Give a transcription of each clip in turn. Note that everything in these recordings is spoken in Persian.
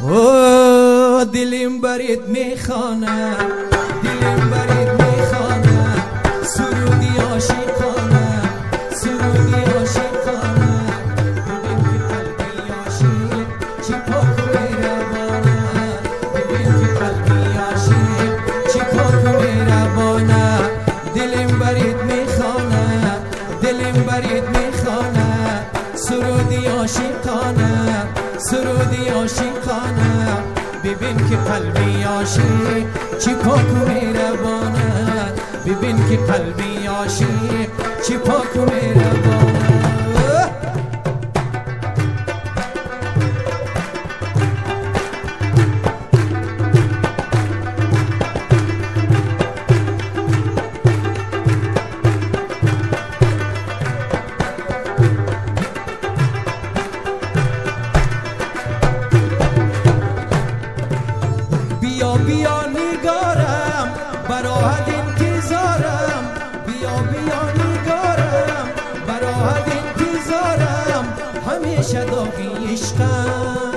او دلیم برید میخانه دلیم برید میخانه سرودی عاشقانه سرودی عاشقانه ببین که قلبی عاشق چی پاک و مهربانه ببین که قلبی عاشق چی پاک و مهربانه دلیم برید میخانه دلیم برید سرودی عاشقانه ببین که قلبی عاشق چی پاک و مهربانه. ببین که قلبی عاشق چی پاک و مهربانه. براحت انتظارم. بیا بیا نگارم. براحت انتظارم. همیشه داغی عشقم.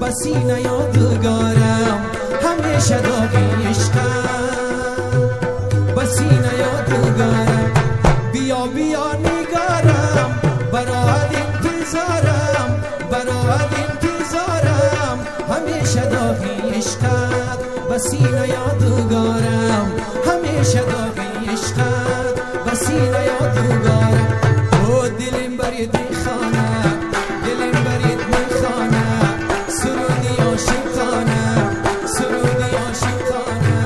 بسینه یادگارم همیشه داغی عشقم. بسینه یادگارم بیا بیا نگارم. براحت انتظارم. براحت بسینه یادگارم. همیشه داغی عشقت بسینه یادگارم. او دلم برید میخانه دلم برید میخانه سرودی عاشقانه سرودی عاشقانه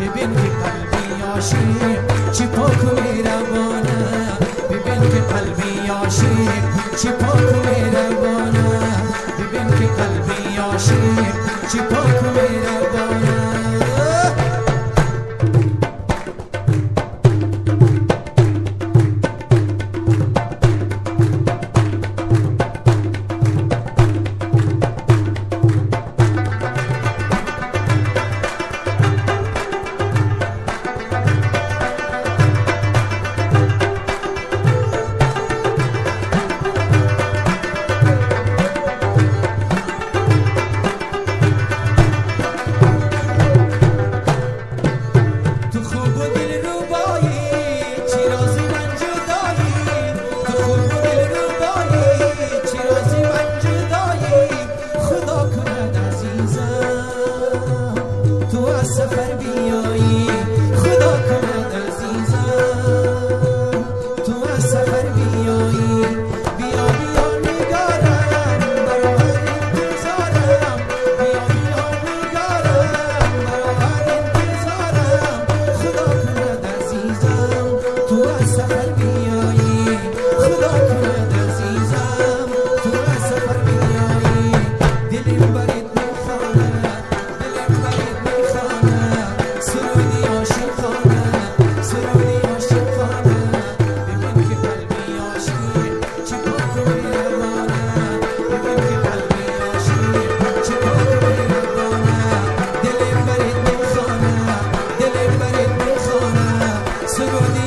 ببین که قلبی عاشق. چی پاک و مهربانه ببین که قلبی عاشق. چی پاک و مهربانه ببین که قلبی عاشق. چی پاک to be your.